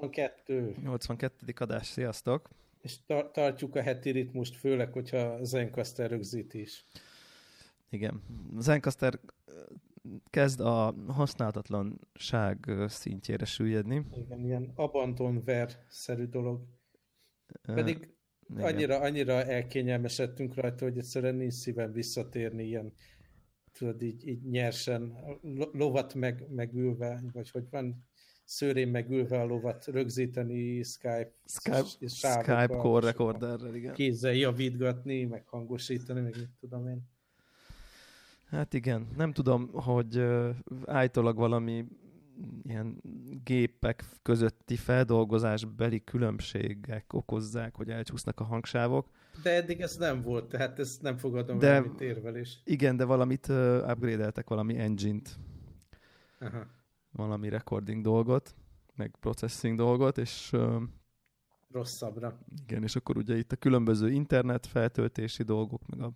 82. 82. adás, sziasztok! És tar- tartjuk a heti ritmust, főleg, hogyha Zencaster rögzít is. Igen. Zencaster kezd a használhatatlanság szintjére süllyedni. Igen, ilyen abandonware-szerű dolog. Pedig Igen. annyira, annyira elkényelmesedtünk rajta, hogy egyszerűen nincs szívem visszatérni ilyen tudod, így, így nyersen lovat meg, megülve, vagy hogy van szőrén megülve a lovat rögzíteni Skype, Skype, Skype core recorderrel, igen. Kézzel javítgatni, meg hangosítani, meg mit tudom én. Hát igen, nem tudom, hogy állítólag valami ilyen gépek közötti feldolgozásbeli különbségek okozzák, hogy elcsúsznak a hangsávok. De eddig ez nem volt, tehát ezt nem fogadom de, el, mint érvelés. Igen, de valamit uh, upgrade-eltek, valami engine-t. Aha. Valami recording dolgot, meg processing dolgot, és rosszabbra. Igen, és akkor ugye itt a különböző internet feltöltési dolgok, meg a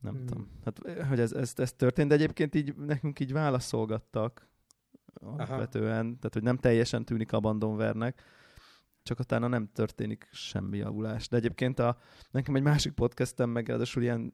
nem hmm. tudom. Hát, hogy ez, ez, ez történt, de egyébként így nekünk így válaszolgattak alapvetően, tehát hogy nem teljesen tűnik abandonvernek, csak utána nem történik semmi javulás. De egyébként a, nekem egy másik podcastem meg ráadásul ilyen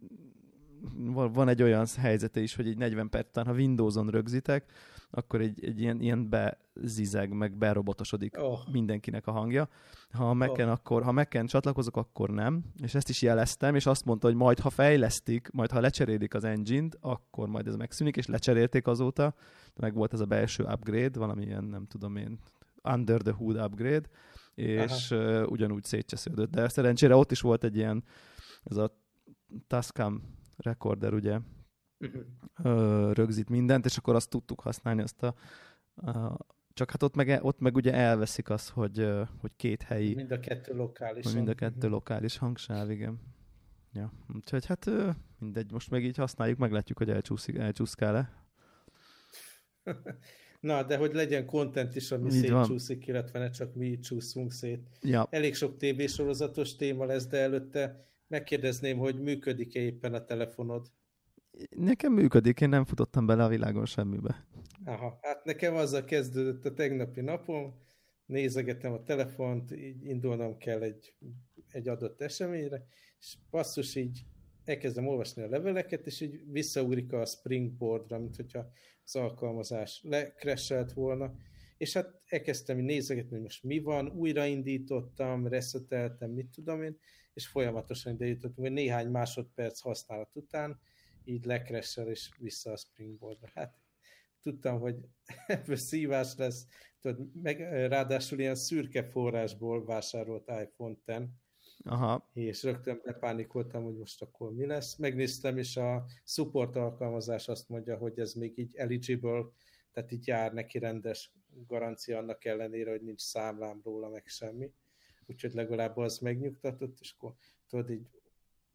van egy olyan helyzete is, hogy egy 40 perc után, ha Windows-on rögzítek, akkor egy, egy ilyen, ilyen bezizeg, meg berobotosodik oh. mindenkinek a hangja. Ha a Mac-en, oh. akkor, ha Mac-en csatlakozok, akkor nem. És ezt is jeleztem, és azt mondta, hogy majd ha fejlesztik, majd ha lecserélik az engine-t, akkor majd ez megszűnik, és lecserélték azóta. Meg volt ez a belső upgrade, valamilyen, nem tudom én, under the hood upgrade, és uh, ugyanúgy szétcsesződött. De szerencsére ott is volt egy ilyen, ez a Tascam recorder, ugye, uh-huh. rögzít mindent, és akkor azt tudtuk használni, azt a, a csak hát ott meg, ott meg ugye elveszik az, hogy, hogy két helyi... Mind a kettő lokális. Mind a kettő lokális hangsáv, igen. Ja, úgyhogy hát mindegy, most meg így használjuk, meglátjuk, hogy elcsúszik, elcsúszkál-e. Na, de hogy legyen content is, ami szétcsúszik, illetve ne csak mi csúszunk szét. Ja. Elég sok tévésorozatos téma lesz, de előtte megkérdezném, hogy működik-e éppen a telefonod? Nekem működik, én nem futottam bele a világon semmibe. Aha, hát nekem azzal kezdődött a tegnapi napom, nézegetem a telefont, így indulnom kell egy, egy adott eseményre, és basszus így elkezdem olvasni a leveleket, és így visszaugrik a springboardra, mint hogyha az alkalmazás lekreselt volna, és hát elkezdtem nézegetni, hogy most mi van, újraindítottam, reszeteltem, mit tudom én, és folyamatosan ide jutottunk, hogy néhány másodperc használat után így lekressel és vissza a springboardra. Hát tudtam, hogy ebből szívás lesz, tudod, meg, ráadásul ilyen szürke forrásból vásárolt iPhone 10, Aha. és rögtön bepánikoltam, hogy most akkor mi lesz. Megnéztem, és a support alkalmazás azt mondja, hogy ez még így eligible, tehát így jár neki rendes garancia annak ellenére, hogy nincs számlám róla, meg semmi. Úgyhogy legalább az megnyugtatott, és akkor tudod, így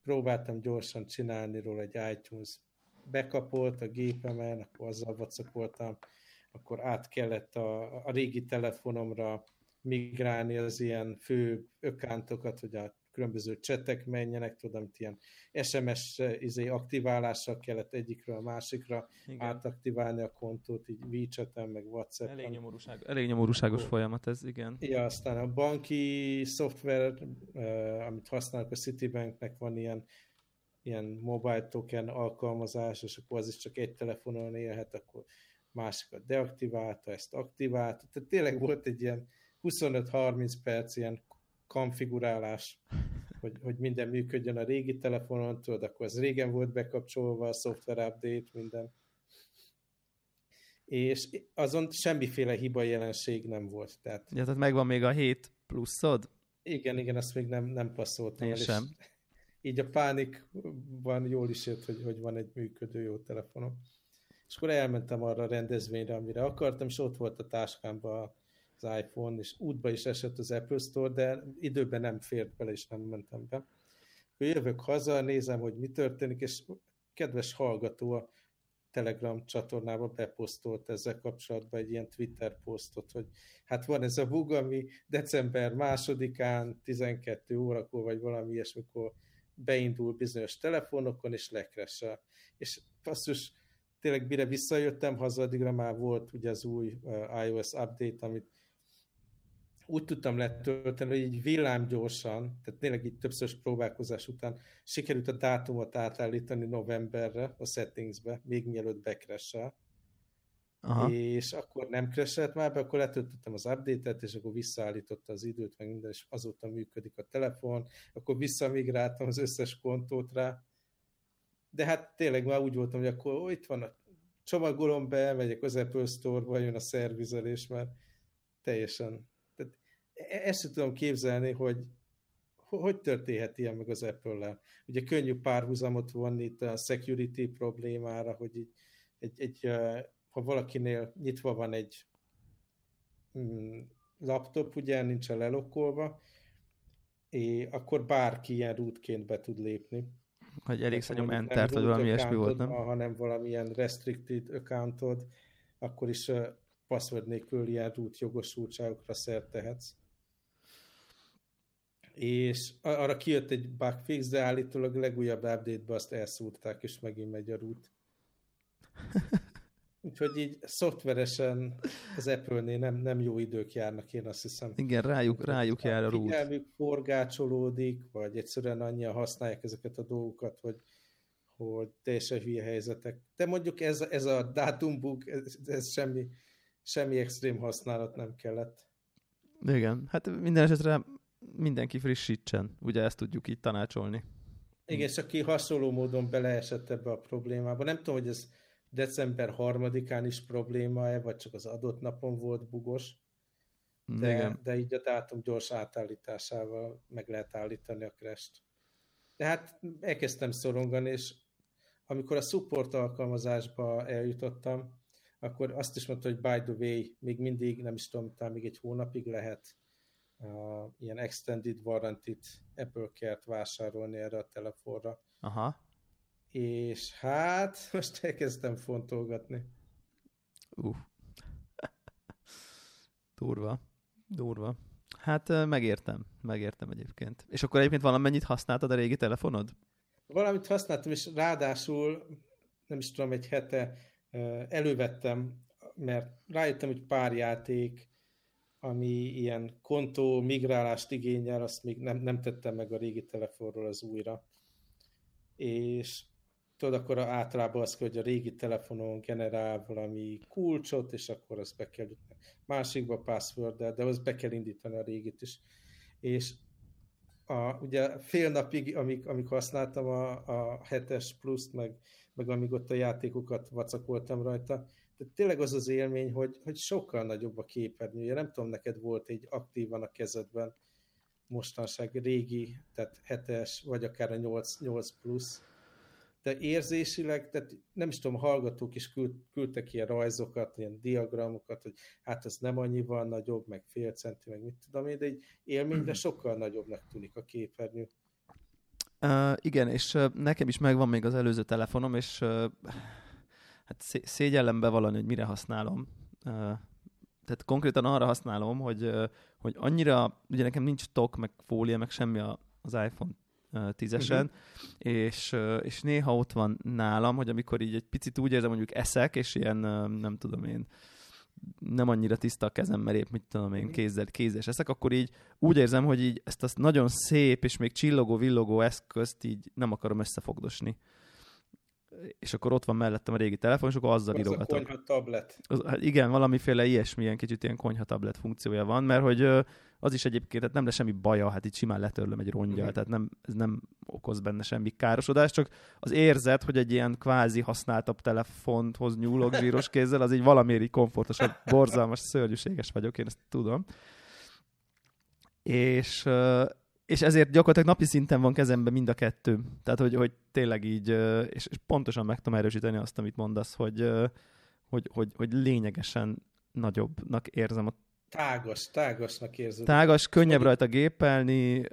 próbáltam gyorsan csinálni róla egy iTunes bekapolt a gépemen, akkor azzal vacakoltam, akkor át kellett a, a régi telefonomra migrálni az ilyen fő ökántokat, hogy a különböző csetek menjenek, tudom, ilyen SMS izé, aktiválással kellett egyikről a másikra Igen. átaktiválni a kontót, így WeChat-en, meg WhatsApp-en. Elég nyomorúságos, elég nyomorúságos oh. folyamat ez, igen. Ja, aztán a banki szoftver, amit használok a Citibanknek, van ilyen ilyen mobile token alkalmazás, és akkor az is csak egy telefonon élhet, akkor másikat deaktiválta, ezt aktiválta. Tehát tényleg volt egy ilyen 25-30 perc ilyen konfigurálás, hogy, hogy minden működjön a régi telefonon, tudod, akkor az régen volt bekapcsolva, a software update, minden. És azon semmiféle hiba jelenség nem volt. Tehát... Ja, tehát megvan még a 7 pluszod? Igen, igen, azt még nem, nem passzoltam Én el. sem. És így a pánikban jól is jött, hogy, hogy van egy működő jó telefonom. És akkor elmentem arra a rendezvényre, amire akartam, és ott volt a táskámban az iPhone, és útba is esett az Apple Store, de időben nem fért bele, és nem mentem be. Akkor jövök haza, nézem, hogy mi történik, és kedves hallgató a Telegram csatornába beposztolt ezzel kapcsolatban egy ilyen Twitter posztot, hogy hát van ez a bug, ami december másodikán, 12 órakor, vagy valami ilyesmikor beindul bizonyos telefonokon, és lekresse. És passzus, tényleg mire visszajöttem haza, addigra már volt ugye az új uh, iOS update, amit úgy tudtam letölteni, hogy így villámgyorsan, tehát tényleg így többszörös próbálkozás után sikerült a dátumot átállítani novemberre a settingsbe, még mielőtt bekressel. Aha. és akkor nem crash már be, akkor letöltöttem az update-et, és akkor visszaállította az időt, meg minden, és azóta működik a telefon, akkor visszamigráltam az összes kontót rá, de hát tényleg már úgy voltam, hogy akkor ó, itt van a csomagolom be, megyek az Apple Store-ba, jön a szervizelés, mert teljesen, ezt sem tudom képzelni, hogy hogy történhet ilyen meg az Apple-lel. Ugye könnyű párhuzamot vonni itt a security problémára, hogy így egy, egy ha valakinél nyitva van egy mm, laptop, ugye nincs lelokkolva, és akkor bárki ilyen rootként be tud lépni. Hogy elég szanyom entert, vagy valami ilyesmi volt, nem? Hanem valamilyen restricted accountod, akkor is password nélkül ilyen root jogosultságokra szert tehetsz. És arra kijött egy bugfix, de állítólag legújabb update-be azt elszúrták, és megint megy a root. Úgyhogy így szoftveresen az Apple-nél nem, nem jó idők járnak, én azt hiszem. Igen, rájuk, rájuk jár a rút. Figyelmük forgácsolódik, vagy egyszerűen annyian használják ezeket a dolgokat, hogy, hogy teljesen hülye helyzetek. De mondjuk ez, ez a dátumbug, ez, ez semmi, semmi extrém használat nem kellett. Igen, hát minden esetre mindenki frissítsen, ugye ezt tudjuk így tanácsolni. Igen, és aki hasonló módon beleesett ebbe a problémába, nem tudom, hogy ez december harmadikán is probléma-e, vagy csak az adott napon volt bugos, de, Igen. de így a dátum gyors átállításával meg lehet állítani a crash De hát elkezdtem szorongani, és amikor a support alkalmazásba eljutottam, akkor azt is mondta, hogy by the way, még mindig, nem is tudom, talán még egy hónapig lehet uh, ilyen extended warranty Apple Care-t vásárolni erre a telefonra. Aha és hát most elkezdtem fontolgatni. Uh. Durva. Durva. Hát megértem, megértem egyébként. És akkor egyébként valamennyit használtad a régi telefonod? Valamit használtam, és ráadásul nem is tudom, egy hete elővettem, mert rájöttem, hogy pár játék, ami ilyen kontó migrálást igényel, azt még nem, nem tettem meg a régi telefonról az újra. És tudod, akkor általában az, hogy a régi telefonon generál valami kulcsot, és akkor azt be kell másikba password de az be kell indítani a régit is. És a, ugye fél napig, amíg, amíg használtam a, a 7-es pluszt, meg, meg amíg ott a játékokat vacakoltam rajta, de tényleg az az élmény, hogy, hogy sokkal nagyobb a képernyője. Nem tudom, neked volt egy aktívan a kezedben mostanság régi, tehát 7-es, vagy akár a 8, 8 plusz, de érzésileg, tehát nem is tudom, hallgatók is küld, küldtek ilyen rajzokat, ilyen diagramokat, hogy hát ez nem annyival nagyobb, meg fél centi, meg mit tudom én, de egy élményre sokkal nagyobbnak tűnik a képernyő. Uh, igen, és uh, nekem is megvan még az előző telefonom, és uh, hát szé- szégyellem bevallani, hogy mire használom. Tehát konkrétan arra használom, hogy, hogy annyira, ugye nekem nincs tok, meg fólia, meg semmi az iPhone tízesen, uh-huh. és, és néha ott van nálam, hogy amikor így egy picit úgy érzem, mondjuk eszek, és ilyen, nem tudom én, nem annyira tiszta a kezem, mert épp mit tudom én, mhm. kézzel, kézes eszek, akkor így úgy érzem, hogy így ezt a nagyon szép és még csillogó, villogó eszközt így nem akarom összefogdosni és akkor ott van mellettem a régi telefon, és akkor azzal az írogatok. konyha tablet. Az, hát igen, valamiféle ilyesmi, ilyen kicsit ilyen konyha tablet funkciója van, mert hogy az is egyébként tehát nem lesz semmi baja, hát itt simán letörlöm egy rongyal, uh-huh. tehát nem, ez nem okoz benne semmi károsodást, csak az érzet, hogy egy ilyen kvázi használtabb telefonhoz nyúlok zsíros kézzel, az így valamiért így komfortosabb, borzalmas, szörnyűséges vagyok, én ezt tudom. És és ezért gyakorlatilag napi szinten van kezemben mind a kettő. Tehát, hogy, hogy tényleg így, és, és pontosan meg tudom erősíteni azt, amit mondasz, hogy, hogy, hogy, hogy lényegesen nagyobbnak érzem a Tágas, tágasnak érzem. Tágas, könnyebb rajta gépelni,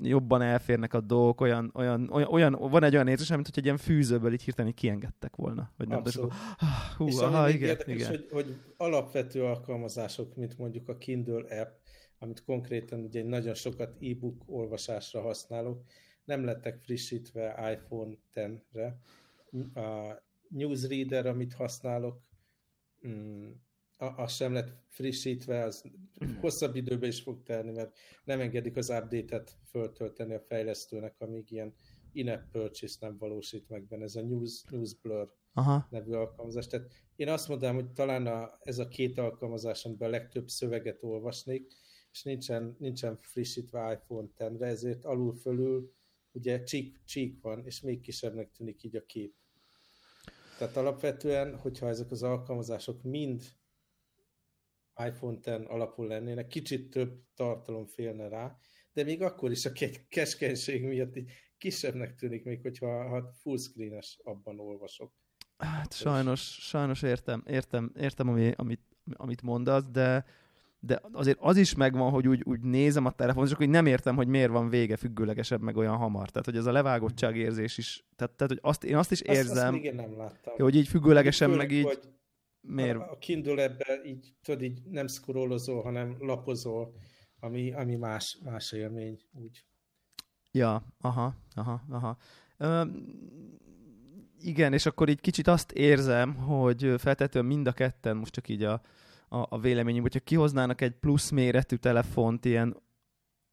jobban elférnek a dolgok, olyan, olyan, olyan, olyan van egy olyan érzés, mint hogy egy ilyen fűzőből így hirtelen kiengedtek volna. Vagy nem, Abszolút. De, hú, és aha, igen, érdekes, igen. Hogy, hogy alapvető alkalmazások, mint mondjuk a Kindle app, amit konkrétan ugye nagyon sokat e-book olvasásra használok, nem lettek frissítve iPhone 10-re. A newsreader, amit használok, mm, az sem lett frissítve, az hosszabb időbe is fog telni, mert nem engedik az update-et föltölteni a fejlesztőnek, amíg ilyen in-app purchase nem valósít meg benne, ez a News, News Blur Aha. nevű alkalmazás. Tehát én azt mondom, hogy talán a, ez a két alkalmazás, amiben a legtöbb szöveget olvasnék, és nincsen, nincsen frissítve iPhone 10-re, ezért alul-fölül ugye csík, csík van, és még kisebbnek tűnik így a kép. Tehát alapvetően, hogyha ezek az alkalmazások mind iPhone 10 alapul lennének, kicsit több tartalom félne rá, de még akkor is a keskenség miatt így kisebbnek tűnik, még hogyha ha full screenes abban olvasok. Hát sajnos, sajnos értem, értem, értem ami, amit, amit mondasz, de, de azért az is megvan, hogy úgy, úgy nézem a telefon, csak hogy nem értem, hogy miért van vége függőlegesebb, meg olyan hamar. Tehát, hogy ez a levágottság érzés is, tehát, tehát hogy azt, én azt is érzem, azt, azt nem láttam. hogy így függőlegesen, meg így, hogy miért? A, a Kindle ebben így, tudod, így nem scrollozol, hanem lapozol, ami, ami más, más élmény, úgy. Ja, aha, aha, aha. Ö, igen, és akkor így kicsit azt érzem, hogy feltetően mind a ketten, most csak így a, a, a véleményünk, hogyha kihoznának egy plusz méretű telefont ilyen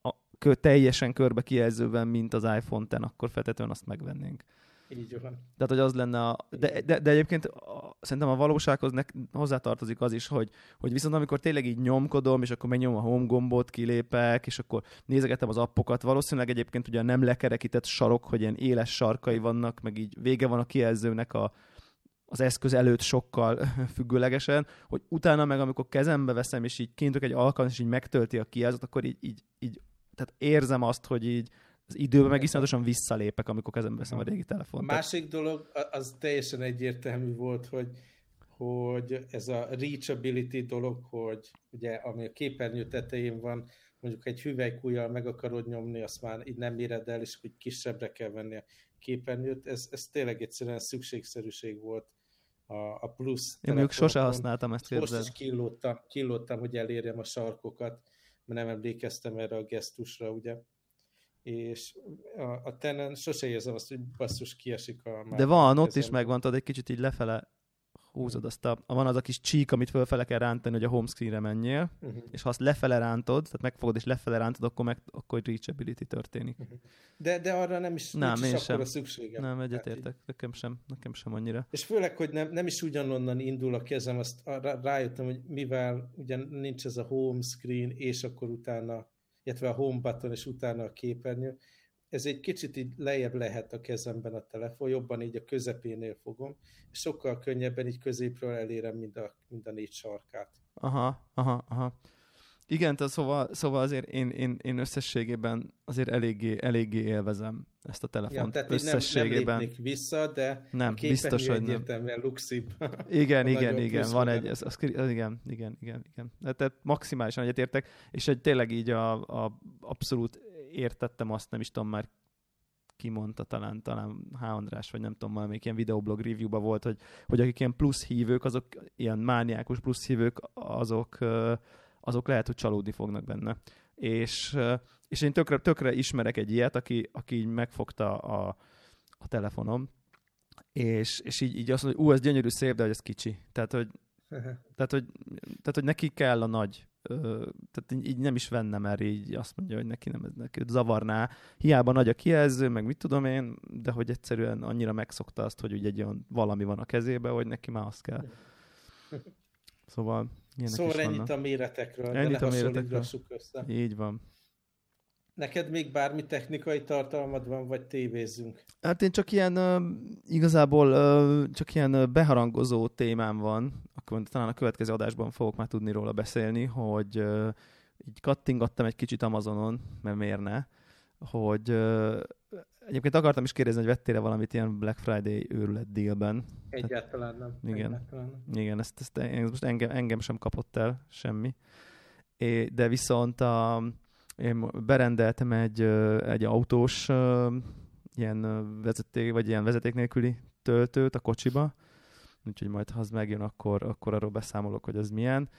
a, kö, teljesen körbe kijelzőben, mint az iPhone 10, akkor feltetően azt megvennénk. Így van. Tehát, hogy az lenne a... De, de, de egyébként a, szerintem a valósághoz ne, hozzátartozik az is, hogy, hogy viszont amikor tényleg így nyomkodom, és akkor megnyomom a home gombot, kilépek, és akkor nézegetem az appokat, valószínűleg egyébként ugye nem lekerekített sarok, hogy ilyen éles sarkai vannak, meg így vége van a kijelzőnek a, az eszköz előtt sokkal függőlegesen, hogy utána meg amikor kezembe veszem, és így kintök egy alkalmat, és így megtölti a kijelzőt, akkor így, így, így tehát érzem azt, hogy így az időben meg iszonyatosan visszalépek, amikor kezembe veszem a régi telefont. A másik dolog, az teljesen egyértelmű volt, hogy hogy ez a reachability dolog, hogy ugye ami a képernyő tetején van, mondjuk egy hüvelykújjal meg akarod nyomni, azt már így nem éred el, és hogy kisebbre kell venni a képernyőt, ez, ez tényleg egyszerűen szükségszerűség volt a, a plusz Én mondjuk sose használtam ezt, Most is killódtam, killódtam, hogy elérjem a sarkokat, mert nem emlékeztem erre a gesztusra, ugye? És a, a tenen sose érzem azt, hogy basszus kiesik a... De van, ott is megvan, tudod, egy kicsit így lefele húzod azt a, van az a kis csík, amit fölfele kell rántani, hogy a homescreenre menjél, uh-huh. és ha azt lefele rántod, tehát megfogod és lefele rántod, akkor, meg, akkor reachability történik. Uh-huh. De, de arra nem is, nem, nincs is akkor sem. a Nem, egyetértek, nekem sem, nekem sem annyira. És főleg, hogy nem, nem is ugyanonnan indul a kezem, azt rájöttem, hogy mivel ugyan nincs ez a home screen, és akkor utána illetve a home button, és utána a képernyő. Ez egy kicsit így lejjebb lehet a kezemben a telefon, jobban így a közepénél fogom, és sokkal könnyebben így középről elérem, mint a, mint a négy sarkát. Aha, aha, aha. Igen, tehát szóval, szóval azért én, én, én összességében azért eléggé, eléggé élvezem ezt a telefont. Ja, tehát összességében. nem, nem vissza, de nem, biztos, hogy egyértelműen luxibb. Igen, igen, igen, van egy, ez, az, az, igen, igen, igen, igen. Tehát maximálisan egyetértek, és egy tényleg így a, a, abszolút értettem azt, nem is tudom már kimondta talán, talán H. András, vagy nem tudom, valamelyik ilyen videoblog reviewban volt, hogy, hogy akik ilyen plusz hívők, azok ilyen mániákus plusz hívők, azok azok lehet, hogy csalódni fognak benne. És, és én tökre, tökre ismerek egy ilyet, aki, aki így megfogta a, a telefonom, és, és így, így azt mondja, hogy ú, ez gyönyörű, szép, de hogy ez kicsi. Tehát, hogy, tehát, hogy, tehát, hogy neki kell a nagy, tehát így nem is venne, mert így azt mondja, hogy neki nem ez neki zavarná. Hiába nagy a kijelző, meg mit tudom én, de hogy egyszerűen annyira megszokta azt, hogy ugye egy olyan valami van a kezébe, hogy neki már azt kell. Szóval Ilyenek szóval ennyit vannak. a méretekről, ennyit a méretekről. össze. Így van. Neked még bármi technikai tartalmad van, vagy tévézzünk? Hát én csak ilyen, uh, igazából uh, csak ilyen uh, beharangozó témám van, akkor talán a következő adásban fogok már tudni róla beszélni, hogy uh, így kattingattam egy kicsit Amazonon, mert miért ne, hogy uh, Egyébként akartam is kérdezni, hogy vettél valamit ilyen Black Friday őrület dealben. Egyáltalán nem. Igen, Egyáltalán nem. Igen ezt, ezt, ezt most engem, engem sem kapott el semmi. É, de viszont a, én berendeltem egy, egy autós ilyen vezeték, vagy ilyen vezeték nélküli töltőt a kocsiba, úgyhogy majd ha az megjön, akkor, akkor arról beszámolok, hogy az milyen.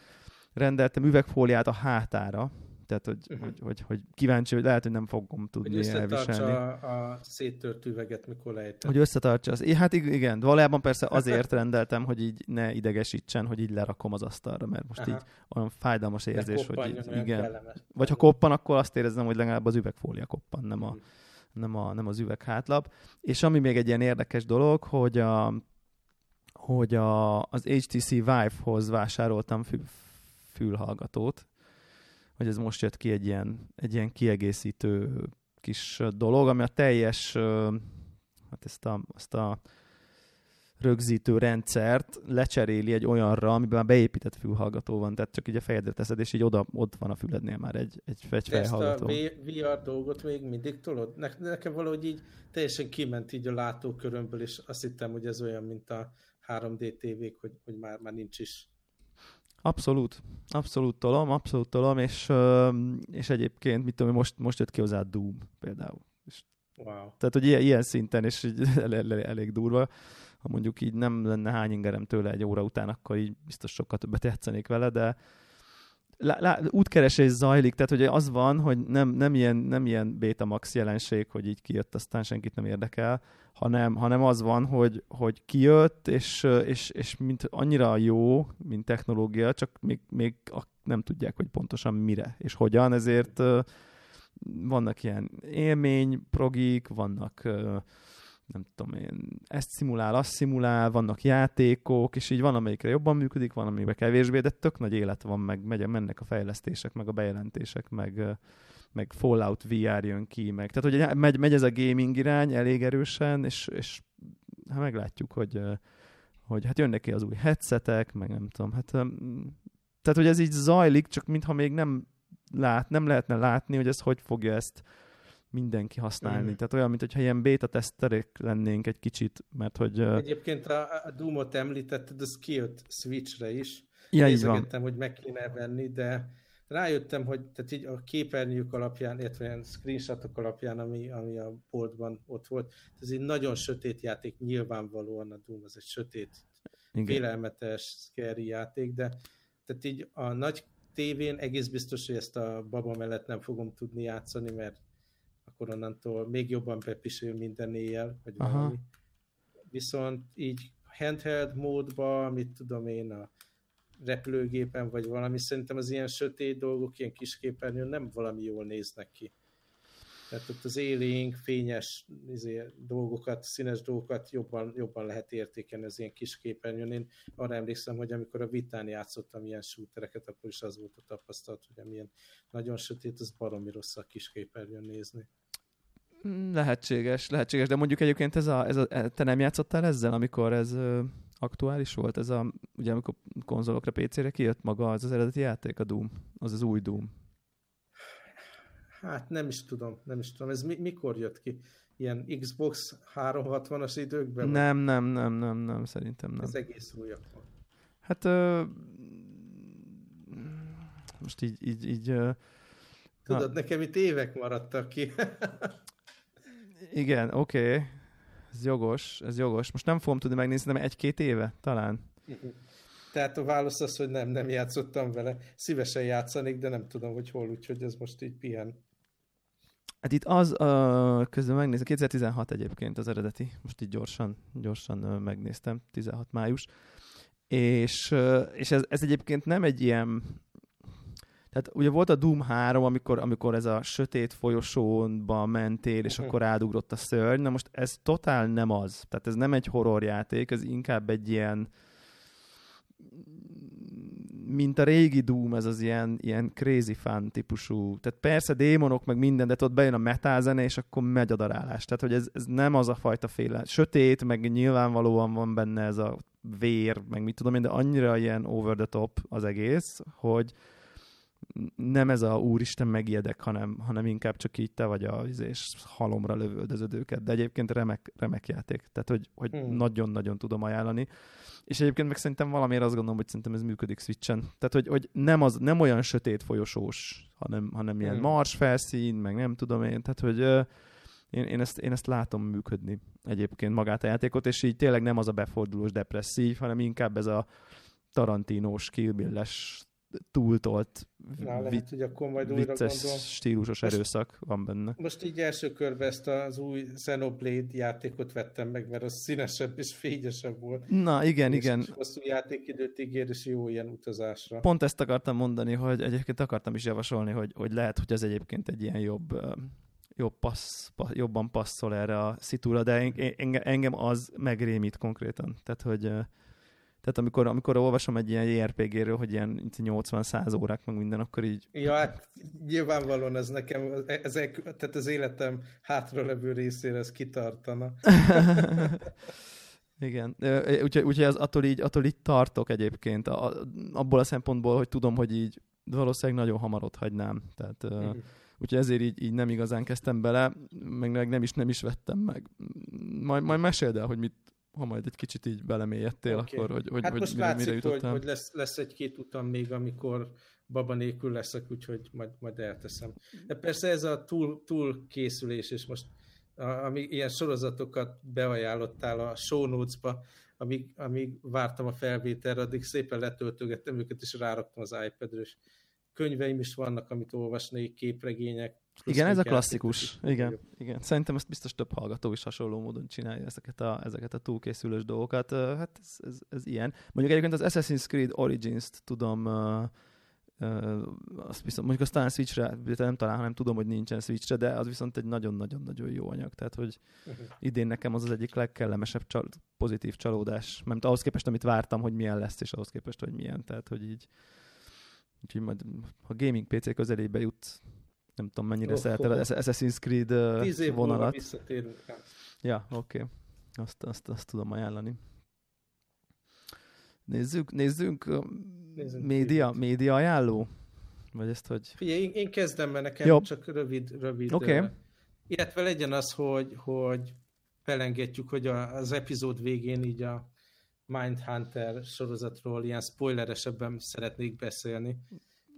Rendeltem üvegfóliát a hátára, Tehát, hogy, uh-huh. hogy, hogy, hogy kíváncsi, hogy lehet, hogy nem fogom tudni hogy elviselni. A, a széttört üveget, mikor lejtem. Hogy összetartsa az. Hát igen, valójában persze azért rendeltem, hogy így ne idegesítsen, hogy így lerakom az asztalra, mert most Aha. így olyan fájdalmas érzés, hogy így, igen. Kellemes. Vagy ha koppan, akkor azt érzem, hogy legalább az üvegfólia koppan, nem, a, uh-huh. nem, a, nem az üveghátlap. És ami még egy ilyen érdekes dolog, hogy a, hogy a, az HTC Vive-hoz vásároltam fül, fülhallgatót, hogy ez most jött ki egy ilyen, egy ilyen kiegészítő kis dolog, ami a teljes, hát ezt a, ezt a rögzítő rendszert lecseréli egy olyanra, amiben már beépített fülhallgató van, tehát csak így a fejedre teszed, és így oda, ott van a fülednél már egy, egy, egy fejhallgató. ezt a VR dolgot még mindig tolod? Ne, nekem valahogy így teljesen kiment így a látókörömből, és azt hittem, hogy ez olyan, mint a 3D tévék, hogy, hogy már, már nincs is. Abszolút, abszolút tolom, abszolút tolom, és, és egyébként, mit tudom, most, most jött ki hozzá Doom például. És, wow. Tehát, hogy ilyen, ilyen szinten, és így elég, elég durva. Ha mondjuk így nem lenne hány ingerem tőle egy óra után, akkor így biztos sokkal többet játszanék vele, de lá, lá, útkeresés zajlik, tehát hogy az van, hogy nem, nem, ilyen, nem ilyen Betamax jelenség, hogy így kijött, aztán senkit nem érdekel, hanem, hanem az van, hogy, hogy kijött, és, és, és mint annyira jó, mint technológia, csak még, még nem tudják, hogy pontosan mire és hogyan, ezért vannak ilyen élmény progik, vannak nem tudom én, ezt szimulál, azt szimulál, vannak játékok, és így van, amelyikre jobban működik, van, amelyikre kevésbé, de tök nagy élet van, meg megy, mennek a fejlesztések, meg a bejelentések, meg, meg Fallout VR jön ki, meg tehát hogy megy, megy ez a gaming irány elég erősen, és, és hát meglátjuk, hogy, hogy hát jönnek ki az új headsetek, meg nem tudom, hát tehát, hogy ez így zajlik, csak mintha még nem lát, nem lehetne látni, hogy ez hogy fogja ezt mindenki használni. Mm. Tehát olyan, mintha ilyen beta teszterek lennénk egy kicsit, mert hogy... Egyébként a, a Doom-ot említetted, az kijött Switchre is. Ja, így van. hogy meg kéne venni, de rájöttem, hogy tehát így a képernyők alapján, illetve ilyen screenshotok alapján, ami, ami a boltban ott volt, ez egy nagyon sötét játék, nyilvánvalóan a Doom az egy sötét, Igen. félelmetes, scary játék, de tehát így a nagy tévén egész biztos, hogy ezt a baba mellett nem fogom tudni játszani, mert akkor onnantól még jobban bepisül minden éjjel, vagy Aha. valami. Viszont így handheld módba, mit tudom én, a repülőgépen, vagy valami, szerintem az ilyen sötét dolgok, ilyen kis képernyőn nem valami jól néznek ki. Tehát ott az élénk, fényes izé, dolgokat, színes dolgokat jobban, jobban lehet értékelni az ilyen kis képernyőn. Én arra emlékszem, hogy amikor a vitán játszottam ilyen shootereket, akkor is az volt a tapasztalat, hogy amilyen nagyon sötét, az baromi rossz a kis képernyőn nézni. Lehetséges, lehetséges, de mondjuk egyébként ez a, ez a, te nem játszottál ezzel, amikor ez aktuális volt ez a, ugye amikor konzolokra, PC-re kijött maga az az eredeti játék, a Doom, az az új Doom. Hát nem is tudom, nem is tudom. Ez mi, mikor jött ki? Ilyen Xbox 360-as időkben? Nem, nem, nem, nem, nem, szerintem nem. Ez egész új akkor. Hát ö, most így, így, így ö, Tudod, na. nekem itt évek maradtak ki. Igen, oké. Okay. Ez jogos, ez jogos. Most nem fogom tudni megnézni, de egy-két éve talán. Tehát a válasz az, hogy nem, nem játszottam vele. Szívesen játszanék, de nem tudom, hogy hol, úgyhogy ez most így pihen. Hát itt az, uh, közben megnézem, 2016 egyébként az eredeti, most így gyorsan, gyorsan uh, megnéztem, 16 május, és, uh, és ez, ez egyébként nem egy ilyen tehát ugye volt a Doom 3, amikor, amikor ez a sötét folyosónba mentél, és uh-huh. akkor átugrott a szörny. Na most ez totál nem az. Tehát ez nem egy horrorjáték, ez inkább egy ilyen mint a régi Doom, ez az ilyen, ilyen crazy fan típusú. Tehát persze démonok, meg minden, de ott bejön a metal zene, és akkor megy a darálás. Tehát, hogy ez, ez nem az a fajta féle. Sötét, meg nyilvánvalóan van benne ez a vér, meg mit tudom én, de annyira ilyen over the top az egész, hogy, nem ez a úristen megijedek, hanem, hanem inkább csak így te vagy a és halomra lövöldözöd őket. De egyébként remek, remek játék. Tehát, hogy, hogy hmm. nagyon-nagyon tudom ajánlani. És egyébként meg szerintem valamiért azt gondolom, hogy szerintem ez működik Switchen. Tehát, hogy, hogy nem, az, nem olyan sötét folyosós, hanem, hanem ilyen hmm. mars felszín, meg nem tudom én. Tehát, hogy én, én, ezt, én ezt látom működni egyébként magát a játékot, és így tényleg nem az a befordulós depresszív, hanem inkább ez a tarantinós, killbilles túltolt Na, lehet, hogy akkor majd újra vicces, gondol. stílusos most, erőszak van benne. Most így első körben ezt az új Xenoblade játékot vettem meg, mert az színesebb és fényesebb volt. Na, igen, és igen. És hosszú játékidőt ígér, és jó ilyen utazásra. Pont ezt akartam mondani, hogy egyébként akartam is javasolni, hogy, hogy lehet, hogy ez egyébként egy ilyen jobb jobb passz, passz, jobban passzol erre a szitúra, de engem, engem az megrémít konkrétan. Tehát, hogy tehát amikor, amikor olvasom egy ilyen JRPG-ről, hogy ilyen 80-100 órák, meg minden, akkor így... Ja, hát nyilvánvalóan ez nekem, ez, tehát az életem hátralevő részére ez kitartana. Igen, úgyhogy, úgyhogy az, attól, így, attól így tartok egyébként, a, abból a szempontból, hogy tudom, hogy így valószínűleg nagyon hamar ott hagynám. Tehát, uh-huh úgyhogy ezért így, így nem igazán kezdtem bele, meg, meg nem is nem is vettem meg. Majd, majd meséld el, hogy mit, ha majd egy kicsit így belemélyedtél, okay. akkor hogy, hogy, hát hogy most mire, látszik, mire jutottál. hogy, hogy lesz, lesz egy-két utam még, amikor baba nélkül leszek, úgyhogy majd, majd elteszem. De persze ez a túl, túl készülés, és most ami ilyen sorozatokat beajánlottál a show notes-ba, amíg, amíg vártam a felvételre, addig szépen letöltögettem őket, és ráraktam az iPad-re, és könyveim is vannak, amit olvasnék, képregények. Igen, ez a klasszikus. Igen, igen. Szerintem ezt biztos több hallgató is hasonló módon csinálja ezeket a, ezeket a túlkészülős dolgokat. Hát ez, ez, ez ilyen. Mondjuk egyébként az Assassin's Creed Origins-t tudom uh, Uh, azt viszont, mondjuk aztán Switchre nem talán, hanem tudom, hogy nincsen Switchre, de az viszont egy nagyon-nagyon-nagyon jó anyag. Tehát, hogy uh-huh. idén nekem az az egyik legkellemesebb csal- pozitív csalódás. Mert ahhoz képest, amit vártam, hogy milyen lesz, és ahhoz képest, hogy milyen. Tehát, hogy így Úgyhogy majd, ha gaming PC közelébe jut, nem tudom mennyire oh, szereted az Assassin's Creed Tíz év vonalat. visszatérünk rá. Ja, oké. Okay. Azt, azt, azt tudom ajánlani. Nézzük, nézzünk. nézzünk média, média ajánló? Vagy ezt, hogy... Figyelj, én, én kezdem, mert nekem Jó. csak rövid, rövid. Oké. Okay. illetve legyen az, hogy, hogy felengedjük, hogy a, az epizód végén így a Mindhunter sorozatról ilyen spoileresebben szeretnék beszélni,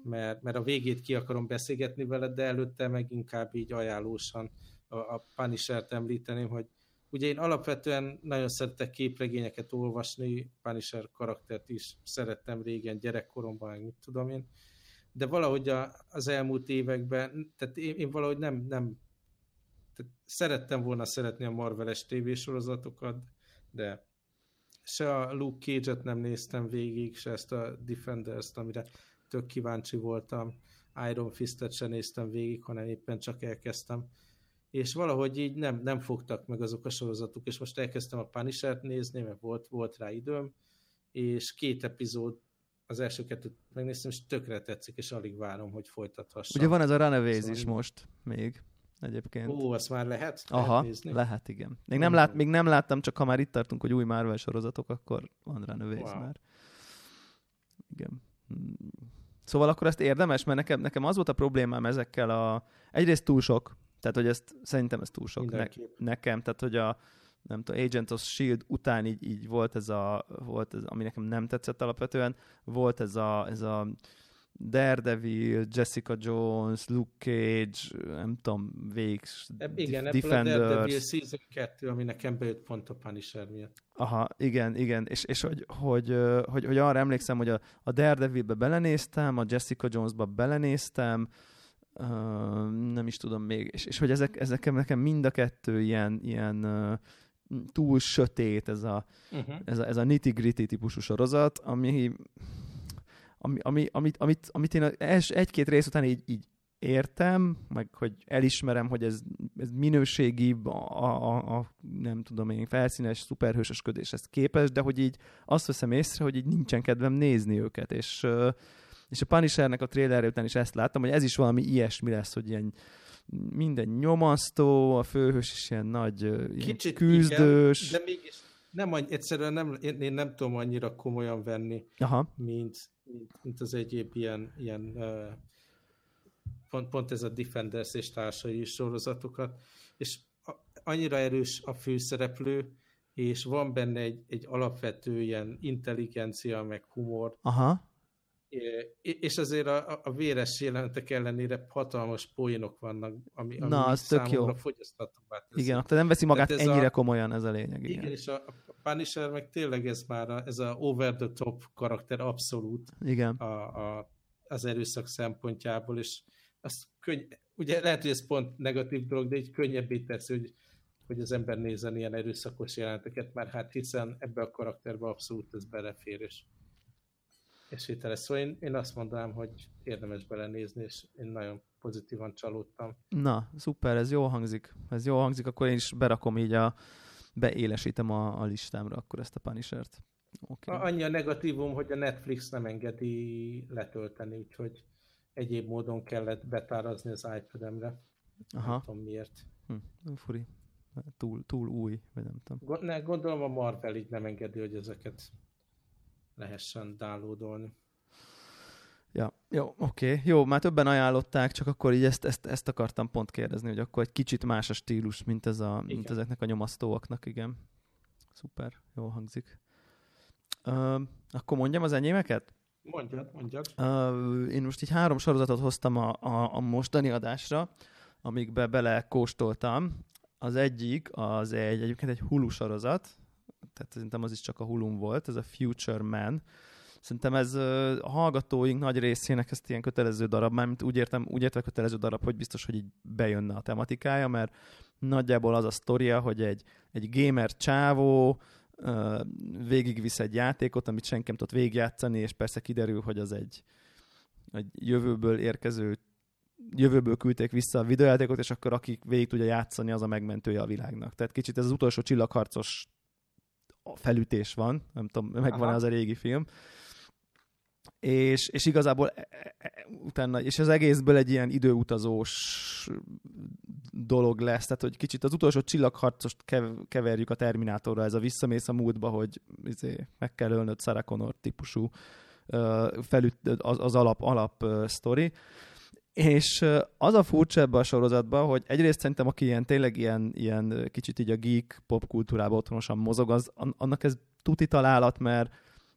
mert, mert a végét ki akarom beszélgetni veled, de előtte meg inkább így ajánlósan a, a Punisher-t említeném, hogy ugye én alapvetően nagyon szeretek képregényeket olvasni, Punisher karaktert is szerettem régen, gyerekkoromban, meg mit tudom én, de valahogy a, az elmúlt években, tehát én, én valahogy nem, nem tehát szerettem volna szeretni a Marveles tévésorozatokat, de se a Luke Cage-et nem néztem végig, se ezt a Defenders-t, amire tök kíváncsi voltam. Iron Fist-et sem néztem végig, hanem éppen csak elkezdtem. És valahogy így nem, nem fogtak meg azok a sorozatok, és most elkezdtem a Punisher-t nézni, mert volt, volt rá időm, és két epizód, az első kettőt megnéztem, és tökre tetszik, és alig várom, hogy folytathassam. Ugye van ez a Runaways szóval is most még egyébként. Ó, azt már lehet? Aha, lehet, nézni? lehet igen. Még nem, lát, még nem láttam, csak ha már itt tartunk, hogy új Marvel sorozatok, akkor van növész wow. már. Igen. Szóval akkor ezt érdemes, mert nekem, nekem az volt a problémám ezekkel a... Egyrészt túl sok, tehát hogy ezt szerintem ez túl sok ne, nekem, tehát hogy a nem tudom, Agent of S.H.I.E.L.D. után így, így volt ez a, volt ez, ami nekem nem tetszett alapvetően, volt ez a, ez a Daredevil, Jessica Jones, Luke Cage, nem tudom, Végs, Igen, Defenders. a Daredevil Season 2, ami nekem bejött pont a Punisher miatt. Aha, igen, igen, és, és hogy, hogy, hogy, hogy arra emlékszem, hogy a, a Daredevilbe belenéztem, a Jessica Jonesba belenéztem, uh, nem is tudom még, és, és hogy ezek, ezek nekem mind a kettő ilyen, ilyen uh, túl sötét, ez a, uh-huh. ez a, ez a nitty-gritty típusú sorozat, ami ami, ami, amit, amit, amit én egy-két rész után így, így értem, meg hogy elismerem, hogy ez, ez minőségi, a, a, a, nem tudom én, felszínes, szuperhősösködéshez képes, de hogy így azt veszem észre, hogy így nincsen kedvem nézni őket, és, és a Punishernek a trailer után is ezt láttam, hogy ez is valami ilyesmi lesz, hogy ilyen minden nyomasztó, a főhős is ilyen nagy ilyen küzdős. Igen, de mégis nem, egyszerűen nem, én, én nem tudom annyira komolyan venni, Aha. mint, mint, mint az egyéb ilyen, ilyen uh, pont, pont ez a Defenders és társai sorozatokat, és annyira erős a főszereplő, és van benne egy, egy alapvető ilyen intelligencia, meg humor. Aha. És azért a, a véres jelentek ellenére hatalmas poénok vannak, ami, ami Na, az tök jó. fogyasztatóvá Igen, akkor nem veszi magát ennyire a, komolyan, ez a lényeg. Igen, igen és a, a Punisher meg tényleg ez már a, ez a over the top karakter abszolút. Igen. A, a az erőszak szempontjából, és azt könny, ugye lehet, hogy ez pont negatív dolog, de így könnyebbé teszi, hogy, hogy az ember nézzen ilyen erőszakos jelenteket, mert hát hiszen ebbe a karakterbe abszolút ez belefér, és, és hiteles. Szóval én, én azt mondanám, hogy érdemes belenézni, és én nagyon pozitívan csalódtam. Na, szuper, ez jó hangzik. Ez jó hangzik, akkor én is berakom így a, beélesítem a, a listámra akkor ezt a Punisher-t. Okay. Annyi a negatívum, hogy a Netflix nem engedi letölteni, úgyhogy egyéb módon kellett betárazni az iPad-emre. Aha. Nem tudom miért. Hm, furi. Túl, túl új, vagy nem tudom. Ne, gondolom a Marvel így nem engedi, hogy ezeket lehessen downloadolni. Ja, jó, oké. Jó, már többen ajánlották, csak akkor így ezt, ezt, ezt akartam pont kérdezni, hogy akkor egy kicsit más a stílus, mint, ez a, mint ezeknek a nyomasztóaknak, igen. Szuper, jó hangzik. Uh, akkor mondjam az enyémeket? Mondjad, mondjad. Uh, én most így három sorozatot hoztam a, a, a mostani adásra, amikbe bele kóstoltam. Az egyik, az egy, egyébként egy Hulu sorozat, tehát szerintem az is csak a Hulum volt, ez a Future Man. Szerintem ez a hallgatóink nagy részének ezt ilyen kötelező darab, mármint úgy értem, úgy értem kötelező darab, hogy biztos, hogy így bejönne a tematikája, mert nagyjából az a sztoria, hogy egy, egy gamer csávó, végigvisz egy játékot, amit senki nem tudott végigjátszani, és persze kiderül, hogy az egy, egy jövőből érkező jövőből küldték vissza a videójátékot, és akkor aki végig tudja játszani, az a megmentője a világnak. Tehát kicsit ez az utolsó csillagharcos felütés van, nem tudom, megvan az a régi film. És, és igazából e, e, e, utána, és az egészből egy ilyen időutazós dolog lesz, tehát hogy kicsit az utolsó csillagharcost keverjük a Terminátorra, ez a visszamész a múltba, hogy izé, meg kell ölnöd Sarah Connor típusú felüt, az, az alap, alap sztori. És az a furcsa ebben a sorozatban, hogy egyrészt szerintem, aki ilyen, tényleg ilyen, ilyen kicsit így a geek popkultúrában otthonosan mozog, az, annak ez tuti találat, mert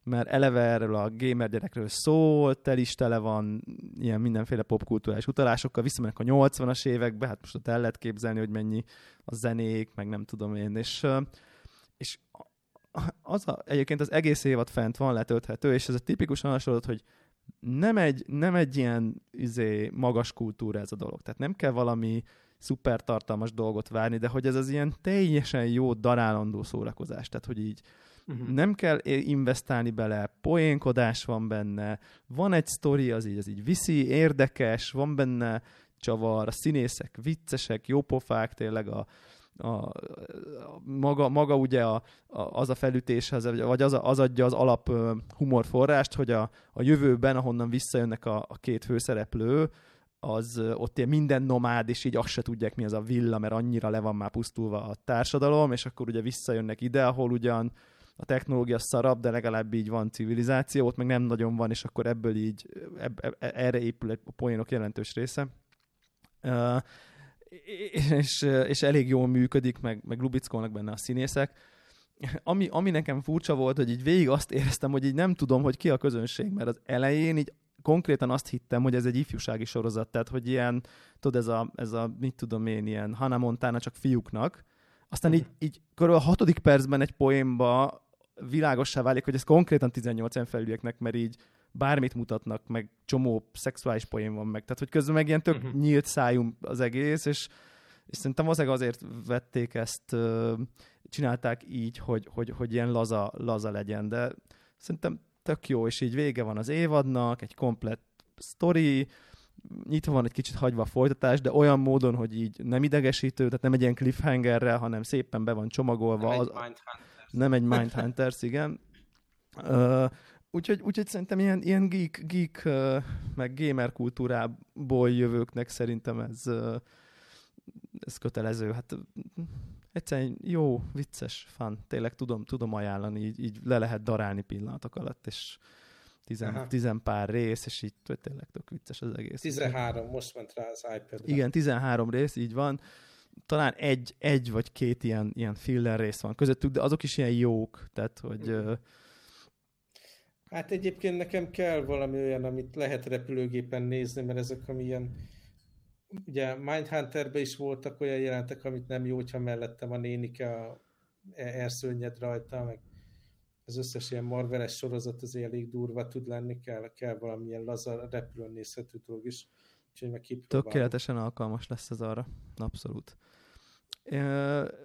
mert eleve erről a gamer gyerekről szól, tel is tele van ilyen mindenféle popkulturális utalásokkal, visszamennek a 80-as évekbe, hát most ott el lehet képzelni, hogy mennyi a zenék, meg nem tudom én, és, és az a, egyébként az egész évad fent van letölthető, és ez a tipikusan hasonlott, hogy nem egy, nem egy ilyen izé, magas kultúra ez a dolog. Tehát nem kell valami szuper tartalmas dolgot várni, de hogy ez az ilyen teljesen jó, darálandó szórakozás. Tehát, hogy így Uh-huh. Nem kell investálni bele, poénkodás van benne, van egy sztori, az így, az így viszi, érdekes, van benne csavar, a színészek viccesek, jópofák, tényleg a, a, a, maga, maga ugye a, a, az a felütés, vagy az, az adja az alap humorforrást, hogy a, a jövőben, ahonnan visszajönnek a, a két főszereplő, az ott ilyen minden nomád, és így azt se tudják, mi az a villa, mert annyira le van már pusztulva a társadalom, és akkor ugye visszajönnek ide, ahol ugyan a technológia szarab, de legalább így van civilizáció, ott meg nem nagyon van, és akkor ebből így eb, eb, erre épül a poénok jelentős része. Uh, és, és elég jól működik, meg, meg lubickolnak benne a színészek. Ami, ami nekem furcsa volt, hogy így végig azt éreztem, hogy így nem tudom, hogy ki a közönség, mert az elején így konkrétan azt hittem, hogy ez egy ifjúsági sorozat, tehát hogy ilyen, tudod, ez a, ez a mit tudom én, ilyen Hannah Montana csak fiúknak, aztán így, így körülbelül a hatodik percben egy poénba világossá válik, hogy ez konkrétan 18 felülieknek, mert így bármit mutatnak, meg csomó szexuális poén van meg. Tehát, hogy közben meg ilyen tök uh-huh. nyílt szájú az egész, és, és szerintem valószínűleg azért vették ezt, csinálták így, hogy, hogy, hogy ilyen laza, laza legyen, de szerintem tök jó, és így vége van az évadnak, egy komplett sztori, nyitva van egy kicsit hagyva a folytatás, de olyan módon, hogy így nem idegesítő, tehát nem egy ilyen cliffhangerrel, hanem szépen be van csomagolva. Nem az, nem egy Mindhunters, igen. Uh, úgyhogy, úgyhogy szerintem ilyen, ilyen geek, geek uh, meg gamer kultúrából jövőknek szerintem ez, uh, ez kötelező. Hát egyszerűen jó, vicces, fan. Tényleg tudom, tudom ajánlani, így, így le lehet darálni pillanatok alatt, és tizen, tizen pár rész, és így tényleg tök vicces az egész. 13, most ment rá az ipad Igen, 13 rész, így van talán egy, egy vagy két ilyen, ilyen filler rész van közöttük, de azok is ilyen jók, tehát hogy... Mm. Hát egyébként nekem kell valami olyan, amit lehet repülőgépen nézni, mert ezek ami ilyen ugye Mindhunterben is voltak olyan jelentek, amit nem jó, hogyha mellettem a nénike a erszőnyed rajta, meg az összes ilyen Marveles sorozat az elég durva tud lenni, kell, kell valamilyen laza repülőn nézhető dolog is. Úgyhogy meg Tökéletesen alkalmas lesz ez arra. Abszolút.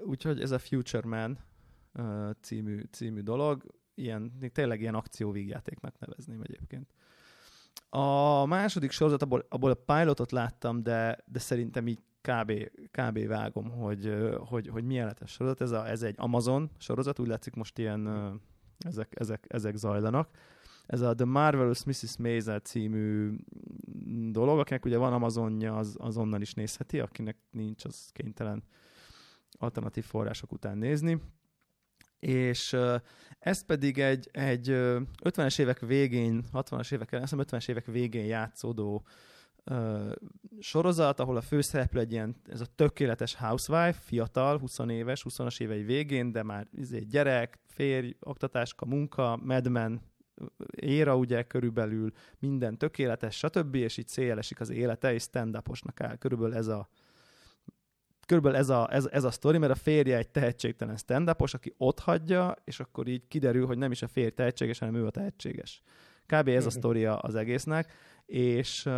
Úgyhogy ez a Future Man című, című dolog, ilyen, tényleg ilyen akcióvígjátéknak nevezném egyébként. A második sorozat, abból, abból a pilotot láttam, de, de szerintem így kb, kb vágom, hogy, hogy, hogy milyen lett a sorozat. Ez, a, ez egy Amazon sorozat, úgy látszik most ilyen ezek, ezek, ezek zajlanak. Ez a The Marvelous Mrs. Maisel című dolog, akinek ugye van Amazonja, az, az onnan is nézheti, akinek nincs, az kénytelen alternatív források után nézni. És ez pedig egy, egy 50-es évek végén, 60-as évek, azt 50-es évek végén játszódó sorozat, ahol a főszereplő egy ilyen, ez a tökéletes housewife, fiatal, 20 éves, 20-as évei végén, de már izé, gyerek, férj, oktatáska, munka, medmen, éra ugye körülbelül, minden tökéletes, stb. és így szélesik az élete, és stand áll. Körülbelül ez a körülbelül ez a, ez, ez a sztori, mert a férje egy tehetségtelen stand aki ott hagyja, és akkor így kiderül, hogy nem is a férj tehetséges, hanem ő a tehetséges. Kb. ez a mhm. sztoria az egésznek, és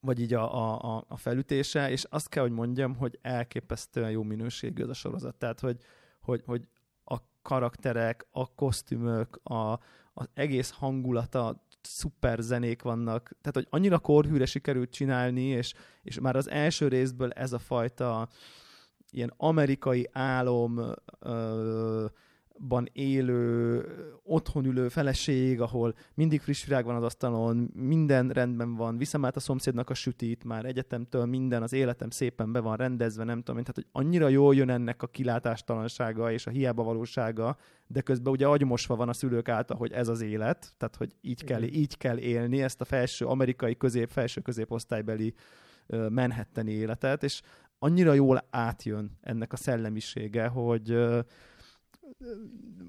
vagy így a, a, a felütése, és azt kell, hogy mondjam, hogy elképesztően jó minőségű ez a sorozat. Tehát, hogy, hogy, hogy a karakterek, a kosztümök, a, az egész hangulata, szuper zenék vannak, tehát hogy annyira korhűre sikerült csinálni, és, és már az első részből ez a fajta ilyen amerikai álom ö, ban élő, otthon ülő feleség, ahol mindig friss virág van az asztalon, minden rendben van, viszem át a szomszédnak a sütit, már egyetemtől minden, az életem szépen be van rendezve, nem tudom, tehát hogy annyira jól jön ennek a kilátástalansága és a hiába valósága, de közben ugye agymosva van a szülők által, hogy ez az élet, tehát hogy így kell, így kell élni ezt a felső amerikai közép, felső középosztálybeli menhetteni életet, és annyira jól átjön ennek a szellemisége, hogy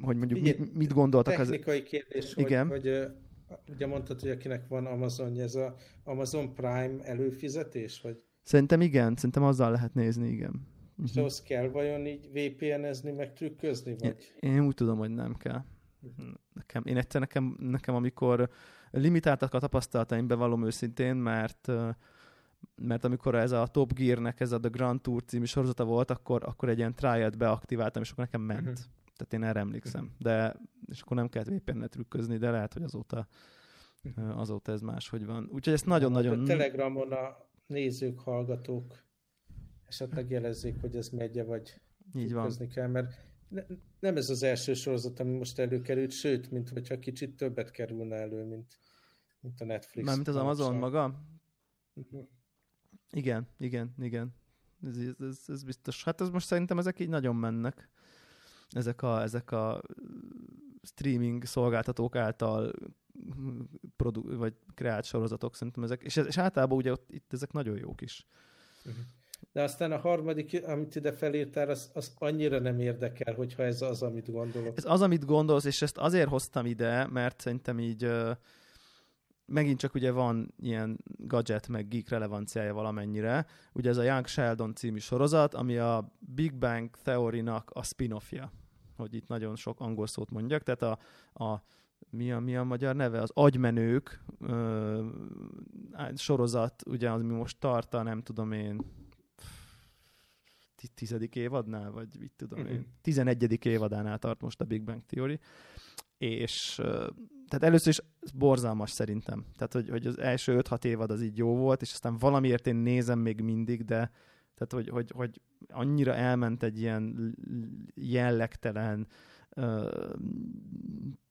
hogy mondjuk Ugye, mit, mit gondoltak. Technikai az... kérdés, Igen. hogy, hogy ugye mondtad, hogy akinek van Amazon, ez a Amazon Prime előfizetés, vagy? Szerintem igen, szerintem azzal lehet nézni, igen. És uh-huh. ahhoz kell vajon így VPN-ezni, meg trükközni, vagy? Én, én úgy tudom, hogy nem kell. Nekem, én egyszer nekem, nekem, amikor limitáltak a tapasztalataim, bevallom őszintén, mert mert amikor ez a Top Gear-nek ez a The Grand Tour című sorozata volt, akkor, akkor egy ilyen trial beaktiváltam, és akkor nekem ment. Uh-huh. Tehát én erre emlékszem. De, és akkor nem kellett VPN-et trükközni, de lehet, hogy azóta, azóta ez máshogy van. Úgyhogy ezt nagyon-nagyon... A Telegramon a nézők, hallgatók esetleg jelezzék, hogy ez megye, vagy Így van. kell, mert ne, nem ez az első sorozat, ami most előkerült, sőt, mint hogyha kicsit többet kerülne elő, mint, mint a Netflix. Mármint az Amazon maga? Uh-huh. Igen, igen, igen. Ez, ez, ez biztos. Hát ez most szerintem ezek így nagyon mennek ezek a, ezek a streaming szolgáltatók által produ- vagy kreált sorozatok szerintem ezek, és, ez, és általában ugye ott, itt ezek nagyon jók is. Mhm. De aztán a harmadik, amit ide felírtál, az, az annyira nem érdekel, hogyha ez az, amit gondolok. Ez az, amit gondolsz, és ezt azért hoztam ide, mert szerintem így megint csak ugye van ilyen gadget meg geek relevanciája valamennyire. Ugye ez a Young Sheldon című sorozat, ami a Big Bang Theory-nak a spin-offja, hogy itt nagyon sok angol szót mondjak, tehát a, a mi a, mi a magyar neve? Az Agymenők ö, sorozat, ugye, az mi most tart a, nem tudom én, tizedik évadnál, vagy mit tudom én, mhm. tizenegyedik évadánál tart most a Big Bang Theory, és tehát először is borzalmas szerintem. Tehát, hogy, hogy az első 5-6 évad az így jó volt, és aztán valamiért én nézem még mindig, de tehát, hogy, hogy, hogy annyira elment egy ilyen jellegtelen,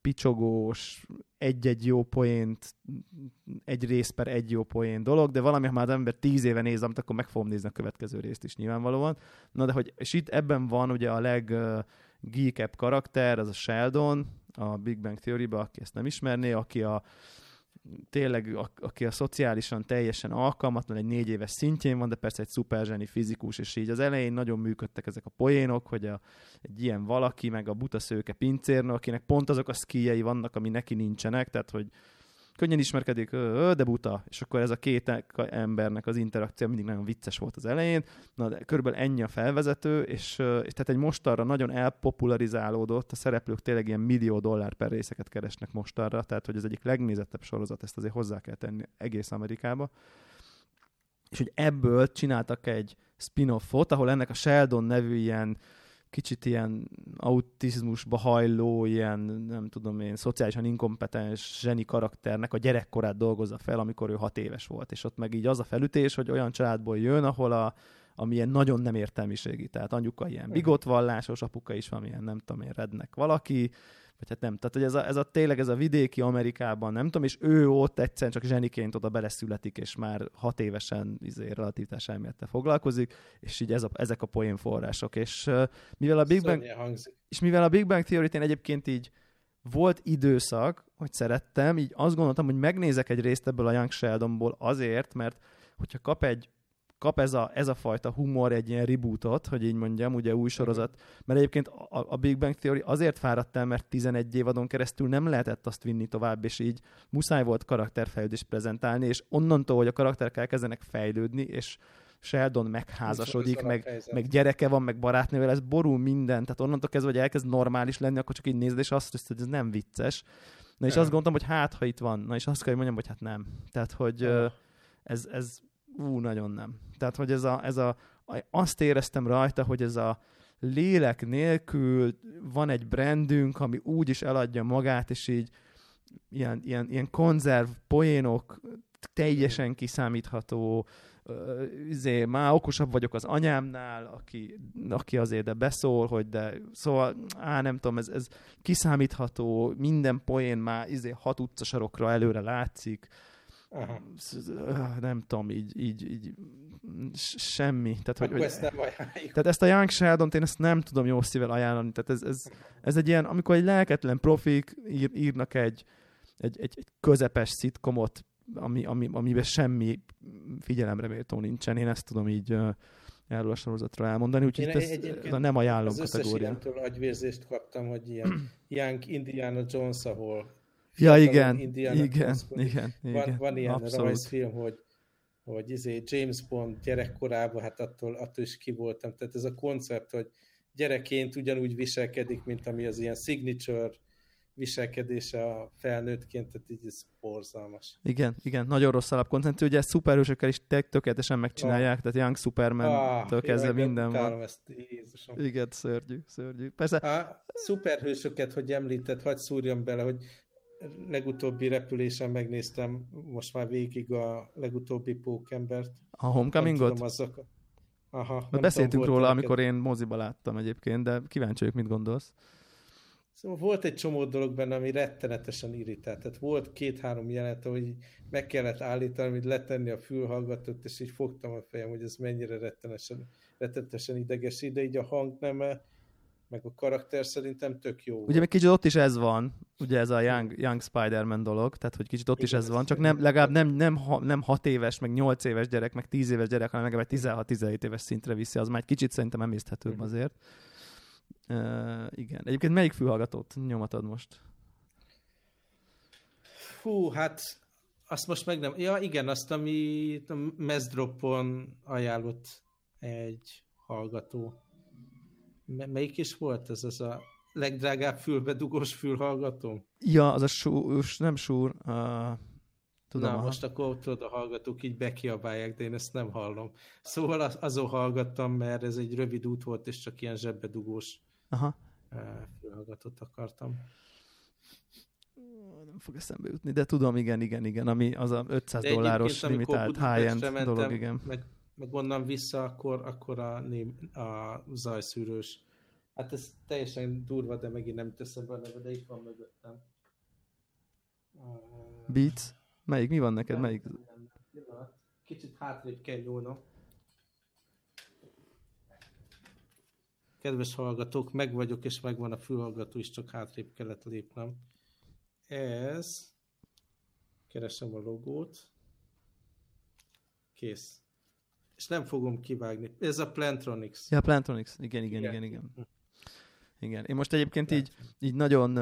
picsogós, egy-egy jó poént, egy rész per egy jó poén dolog, de valami, ha már az ember tíz éve néz, amit akkor meg fogom nézni a következő részt is nyilvánvalóan. Na de hogy, és itt ebben van ugye a leg geekebb karakter, az a Sheldon, a Big Bang Theory-ba, aki ezt nem ismerné, aki a tényleg, a, aki a szociálisan teljesen alkalmatlan, egy négy éves szintjén van, de persze egy szuperzseni fizikus, és így az elején nagyon működtek ezek a poénok, hogy a, egy ilyen valaki, meg a buta szőke pincérnő, akinek pont azok a szkíjei vannak, ami neki nincsenek, tehát hogy könnyen ismerkedik, de buta, és akkor ez a két embernek az interakció mindig nagyon vicces volt az elején, na de körülbelül ennyi a felvezető, és, és tehát egy mostarra nagyon elpopularizálódott, a szereplők tényleg ilyen millió dollár per részeket keresnek mostarra, tehát hogy ez egyik legnézettebb sorozat, ezt azért hozzá kell tenni egész Amerikába. És hogy ebből csináltak egy spin-offot, ahol ennek a Sheldon nevű ilyen kicsit ilyen autizmusba hajló, ilyen nem tudom én, szociálisan inkompetens zseni karakternek a gyerekkorát dolgozza fel, amikor ő hat éves volt. És ott meg így az a felütés, hogy olyan családból jön, ahol a, ami ilyen nagyon nem értelmiségi. Tehát anyuka ilyen bigotvallásos, apuka is valamilyen, nem tudom én, rednek valaki, vagy hát nem. Tehát, hogy ez a, ez a tényleg ez a vidéki Amerikában, nem tudom, és ő ott egyszerűen csak zseniként oda beleszületik, és már hat évesen izé, relativitás elmélettel foglalkozik, és így ez a, ezek a poén források. És uh, mivel a Big Bang, és mivel a Big Bang theory én egyébként így volt időszak, hogy szerettem, így azt gondoltam, hogy megnézek egy részt ebből a Young Sheldonból azért, mert hogyha kap egy kap ez a, ez a fajta humor egy ilyen rebootot, hogy így mondjam, ugye új sorozat, mert egyébként a, a Big Bang Theory azért fáradt el, mert 11 évadon keresztül nem lehetett azt vinni tovább, és így muszáj volt karakterfejlődést prezentálni, és onnantól, hogy a karakterek elkezdenek fejlődni, és Sheldon megházasodik, meg, meg gyereke van, meg barátnővel, ez borul minden, tehát onnantól kezdve, hogy elkezd normális lenni, akkor csak így nézed, és azt hiszed, hogy ez nem vicces. Na és azt gondoltam, hogy hát, ha itt van. Na és azt kell, hogy mondjam, hogy hát nem. Tehát, hogy ez, ez ú, nagyon nem. Tehát, hogy ez a, ez a, azt éreztem rajta, hogy ez a lélek nélkül van egy brandünk, ami úgy is eladja magát, és így ilyen, ilyen, ilyen konzerv poénok, teljesen kiszámítható, izé, már okosabb vagyok az anyámnál, aki, aki azért de beszól, hogy de, szóval, á, nem tudom, ez, ez kiszámítható, minden poén már izé, hat utcasarokra előre látszik, Aha. nem tudom, így, így, így semmi. Tehát, hogy, hogy, ezt nem. Tehát ezt a Young Sheldon-t én ezt nem tudom jó szívvel ajánlani. Tehát ez, ez, ez egy ilyen, amikor egy lelketlen profik ír, írnak egy, egy, egy, egy közepes szitkomot, ami, ami, amiben semmi figyelemre méltó nincsen. Én ezt tudom így uh, erről a sorozatra elmondani, úgyhogy én ez, ez nem ajánlom az kategória. Az agyvérzést kaptam, hogy ilyen Young Indiana Jones, ahol Ja, igen, igen, igen, igen, Van, van ilyen Abszolút. rajzfilm, hogy, hogy izé James Bond gyerekkorában, hát attól, attól is ki voltam. Tehát ez a koncept, hogy gyerekként ugyanúgy viselkedik, mint ami az ilyen signature viselkedése a felnőttként, tehát így ez borzalmas. Igen, igen, nagyon rossz alapkoncepció, ugye ezt szuperhősökkel is tökéletesen megcsinálják, ah. tehát Young Superman-től ah, kezdve minden van. Ezt, Jézusom. Igen, szörnyű, szörnyű. Persze. A szuperhősöket, hogy említett, hagyd szúrjam bele, hogy legutóbbi repülésen megnéztem most már végig a legutóbbi pókembert. A Homecomingot? Azok... Aha, beszéltünk tudom, róla, amikor én moziba láttam egyébként, de kíváncsi vagyok, mit gondolsz. Szóval volt egy csomó dolog benne, ami rettenetesen irritált. Tehát volt két-három jelenet, hogy meg kellett állítani, hogy letenni a fülhallgatót, és így fogtam a fejem, hogy ez mennyire rettenetesen, rettenetesen idegesít, de így a hangneme meg a karakter szerintem tök jó. Ugye még kicsit ott is ez van, ugye ez a Young, Young Spider-Man dolog, tehát hogy kicsit ott Igen, is ez van, csak nem, legalább nem, nem, nem 6 éves, meg 8 éves gyerek, meg 10 éves gyerek, hanem legalább 16-17 éves szintre viszi, az már egy kicsit szerintem emészthetőbb uh-huh. azért. Uh, igen. Egyébként melyik fülhallgatót nyomatod most? Fú, hát azt most meg nem... Ja, igen, azt, ami a Mezdropon ajánlott egy hallgató. Melyik is volt ez, az a legdrágább fülbedugós fülhallgató? Ja, az a súr, nem súr, uh, tudom. Na, most akkor tudod, a hallgatók így bekiabálják, de én ezt nem hallom. Szóval az, azon hallgattam, mert ez egy rövid út volt, és csak ilyen zsebbedugós Aha. Uh, fülhallgatót akartam. Nem fog eszembe jutni, de tudom, igen, igen, igen, ami az a 500 de dolláros limitált high-end dolog, igen. Meg meg onnan vissza, akkor, akkor a, a zajszűrős. Hát ez teljesen durva, de megint nem teszem be a neve, de itt van mögöttem. Beats? Melyik? Mi van neked? Nem, Melyik? Nem, nem. Kicsit hátrébb kell nyúlnom. Kedves hallgatók, meg vagyok, és megvan a fülhallgató is, csak hátrébb kellett lépnem. Ez, keresem a logót, kész és nem fogom kivágni. Ez a Plantronics. Ja, Plantronics. Igen, igen, igen, igen. Igen. igen. Én most egyébként így, így nagyon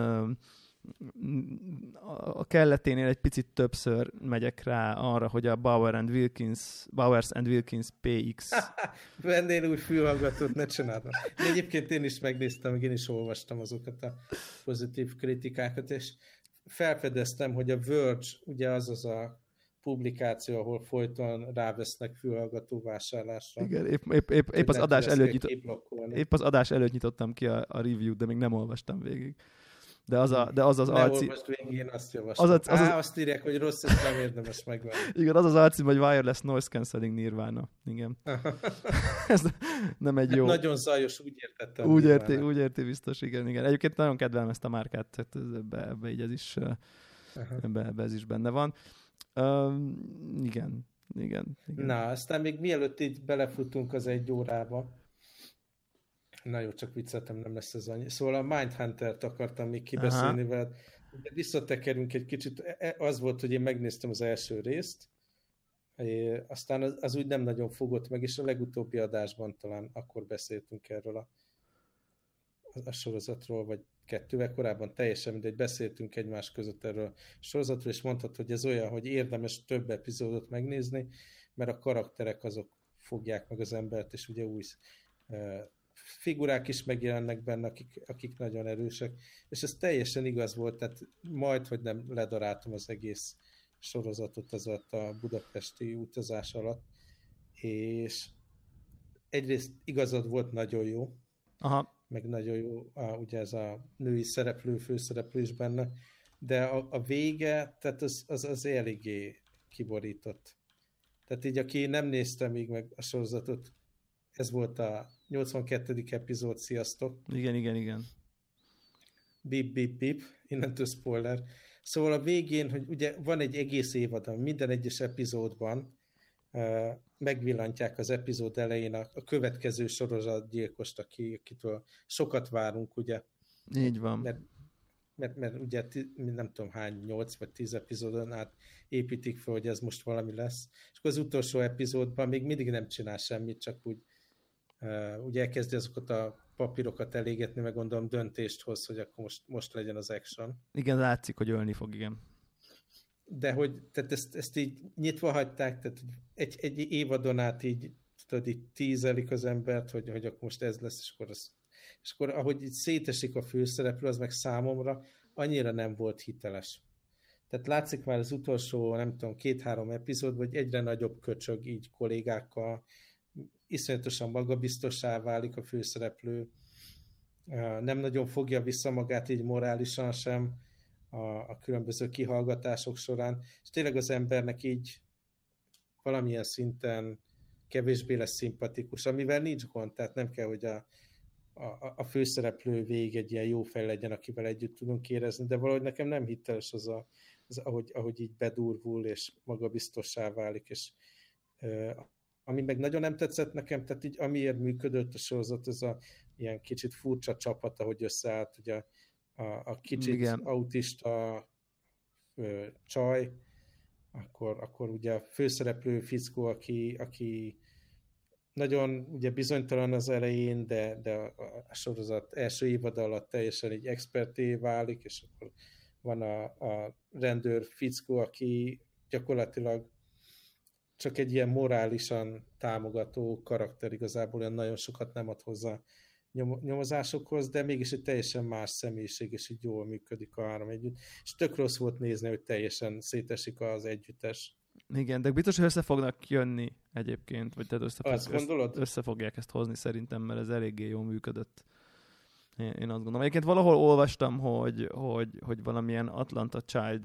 a kelleténél egy picit többször megyek rá arra, hogy a Bauer and Wilkins, Bowers and Wilkins PX. Vennél új fülhallgatót, ne csináltam. De egyébként én is megnéztem, én is olvastam azokat a pozitív kritikákat, és felfedeztem, hogy a Verge, ugye az az a publikáció, ahol folyton rávesznek fülhallgató vásárlásra. Igen, épp, épp, épp, épp az adás előtt nyitottam, épp az adás előtt nyitottam ki a, a review-t, de még nem olvastam végig. De az, a, de az az alcím... végig, én azt javaslom. Az, az, az, Á, azt írják, hogy rossz, és nem érdemes megvenni. Igen, az az alcím, hogy Wireless Noise Cancelling Nirvana. Igen. Ez nem egy jó... Hát nagyon zajos, úgy értettem. Úgy érti, úgy érti biztos, igen, igen. Egyébként nagyon kedvelem ezt a márkát, tehát ebbe, ebbe így ez is, ebbe, ebbe ez is benne van. Um, igen, igen, igen. Na, aztán még mielőtt így belefutunk az egy órába, Na jó, csak vicceltem, nem lesz ez annyi. Szóval a Mindhunter-t akartam még kibeszélni veled. Visszatekerünk egy kicsit. E, e, az volt, hogy én megnéztem az első részt, aztán az, az úgy nem nagyon fogott meg, és a legutóbbi adásban talán akkor beszéltünk erről a, a sorozatról, vagy kettővel korábban teljesen mindegy, beszéltünk egymás között erről a sorozatról, és mondhat, hogy ez olyan, hogy érdemes több epizódot megnézni, mert a karakterek azok fogják meg az embert, és ugye új figurák is megjelennek benne, akik, akik nagyon erősek, és ez teljesen igaz volt, tehát majd, hogy nem ledaráltam az egész sorozatot az a budapesti utazás alatt, és egyrészt igazad volt nagyon jó, Aha. Meg nagyon jó, a, ugye ez a női szereplő, főszereplő is benne, de a, a vége, tehát az, az, az eléggé kiborított. Tehát így, aki nem nézte még meg a sorozatot, ez volt a 82. epizód, sziasztok! Igen, igen, igen. Bip, bip, bip, innentől spoiler. Szóval a végén, hogy ugye van egy egész évad, minden egyes epizódban megvillantják az epizód elején a, a következő sorozatgyilkost, aki, akitől sokat várunk, ugye. Így van. Mert, mert, mert ugye nem tudom hány, 8 vagy 10 epizódon át építik fel, hogy ez most valami lesz. És akkor az utolsó epizódban még mindig nem csinál semmit, csak úgy ugye elkezdi azokat a papírokat elégetni, meg gondolom döntést hoz, hogy akkor most, most legyen az action. Igen, látszik, hogy ölni fog, igen. De hogy tehát ezt, ezt így nyitva hagyták, tehát egy, egy évadon át így, tudod, így tízelik az embert, hogy, hogy akkor most ez lesz, és akkor, az, és akkor ahogy így szétesik a főszereplő, az meg számomra annyira nem volt hiteles. Tehát látszik már az utolsó, nem tudom, két-három epizód, vagy egyre nagyobb köcsög így kollégákkal, iszonyatosan magabiztossá válik a főszereplő, nem nagyon fogja vissza magát így morálisan sem a, a különböző kihallgatások során, és tényleg az embernek így valamilyen szinten kevésbé lesz szimpatikus, amivel nincs gond, tehát nem kell, hogy a, a, a főszereplő végig egy ilyen jó fej legyen, akivel együtt tudunk érezni, de valahogy nekem nem hiteles az, a, az ahogy, ahogy így bedurvul, és magabiztossá válik, és ami meg nagyon nem tetszett nekem, tehát így amiért működött a sorozat, ez a ilyen kicsit furcsa csapat, ahogy összeállt, ugye a, a kicsit Igen. autista ö, csaj, akkor, akkor ugye a főszereplő fickó, aki, aki nagyon ugye bizonytalan az elején, de, de a, a sorozat első évad alatt teljesen egy experté válik, és akkor van a, a rendőr fickó, aki gyakorlatilag csak egy ilyen morálisan támogató karakter igazából olyan nagyon sokat nem ad hozzá nyomozásokhoz, de mégis egy teljesen más személyiség, és így jól működik a három együtt. És tök rossz volt nézni, hogy teljesen szétesik az együttes. Igen, de biztos, hogy össze fognak jönni egyébként, vagy tehát össze, azt gondolod? össze fogják ezt hozni szerintem, mert ez eléggé jól működött. Én, én azt gondolom. Egyébként valahol olvastam, hogy, hogy, hogy valamilyen Atlanta Child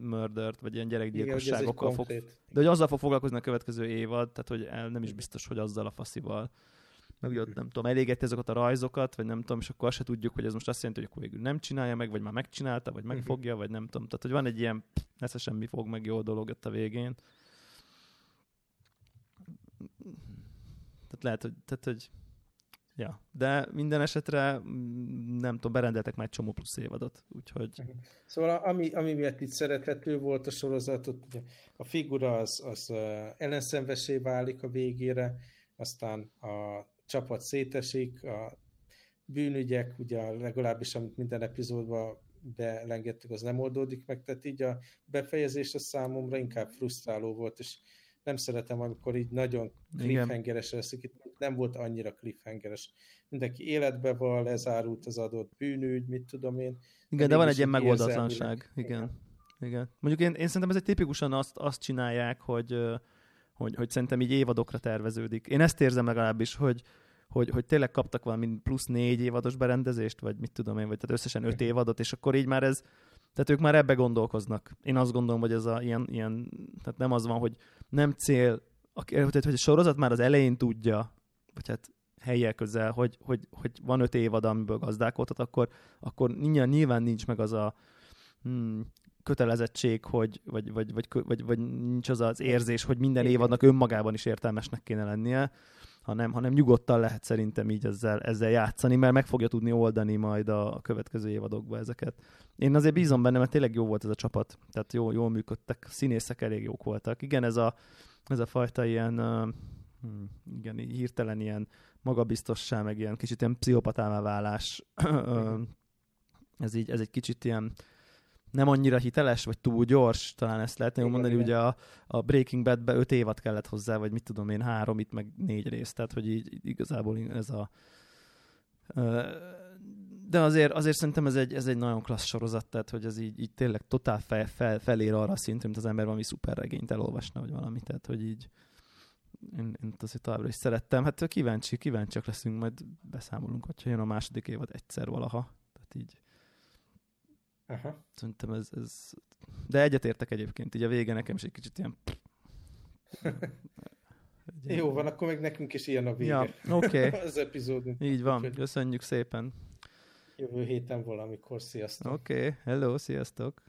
murdert, vagy ilyen gyerekgyilkosságokkal fog... De hogy azzal fog foglalkozni a következő évad, tehát hogy el nem is biztos, hogy azzal a faszival. Meg ott nem tudom, elégeti ezeket a rajzokat, vagy nem tudom, és akkor azt se tudjuk, hogy ez most azt jelenti, hogy akkor végül nem csinálja meg, vagy már megcsinálta, vagy megfogja, vagy nem tudom. Tehát, hogy van egy ilyen, nesze semmi fog meg jó dolog ott a végén. Tehát lehet, hogy, tehát, hogy Ja, de minden esetre mm, nem tudom, berendeltek már egy csomó plusz évadot, úgyhogy... Szóval ami, ami miatt itt szerethető volt a sorozatot, ugye a figura az, az ellenszenvesé válik a végére, aztán a csapat szétesik, a bűnügyek, ugye legalábbis amit minden epizódban belengedtük, az nem oldódik meg, tehát így a befejezés a számomra inkább frusztráló volt, és nem szeretem, amikor így nagyon cliffhangeres leszik, itt nem volt annyira cliffhangeres. Mindenki életbe van, lezárult az adott bűnügy, mit tudom én. Igen, de van egy ilyen megoldatlanság. Igen. Igen. Mondjuk én, én szerintem ez egy tipikusan azt, azt csinálják, hogy, hogy, hogy szerintem így évadokra terveződik. Én ezt érzem legalábbis, hogy, hogy, hogy tényleg kaptak valami plusz négy évados berendezést, vagy mit tudom én, vagy tehát összesen öt évadot, és akkor így már ez, tehát ők már ebbe gondolkoznak. Én azt gondolom, hogy ez a ilyen, ilyen tehát nem az van, hogy nem cél, tehát, hogy a sorozat már az elején tudja, vagy hát helyek közel, hogy, hogy, hogy van öt évad, amiből gazdálkodhat, akkor, akkor nyilván, nyilván nincs meg az a hmm, kötelezettség, hogy, vagy, vagy, vagy, vagy, vagy nincs az az érzés, hogy minden évadnak önmagában is értelmesnek kéne lennie, hanem, hanem nyugodtan lehet szerintem így ezzel, ezzel játszani, mert meg fogja tudni oldani majd a, a következő évadokba ezeket. Én azért bízom benne, mert tényleg jó volt ez a csapat, tehát jó, jól működtek, színészek elég jók voltak. Igen, ez a, ez a fajta ilyen, uh, igen, hirtelen ilyen magabiztossá, meg ilyen kicsit ilyen pszichopatává válás, ez így, ez egy kicsit ilyen nem annyira hiteles, vagy túl gyors, talán ezt lehetne igen, mondani, igen. ugye a, a Breaking Bad-be öt évad kellett hozzá, vagy mit tudom én, három, itt meg négy rész, tehát hogy így igazából ez a de azért, azért szerintem ez egy, ez egy nagyon klassz sorozat, tehát hogy ez így, így tényleg totál fel, fel, felér arra a szintre, mint az ember valami szuperregényt elolvasna, vagy valami, tehát hogy így én, én azért továbbra is szerettem. Hát kíváncsi, kíváncsiak leszünk, majd beszámolunk, hogyha jön a második évad egyszer valaha. Tehát így Aha. Szerintem ez, ez... De egyetértek egyébként, így a vége nekem is egy kicsit ilyen... Jó van, akkor meg nekünk is ilyen a vége. Ja, oké. Okay. az epizódunk. Így van, köszönjük szépen. Jövő héten valamikor, sziasztok. Oké, okay. hello, sziasztok.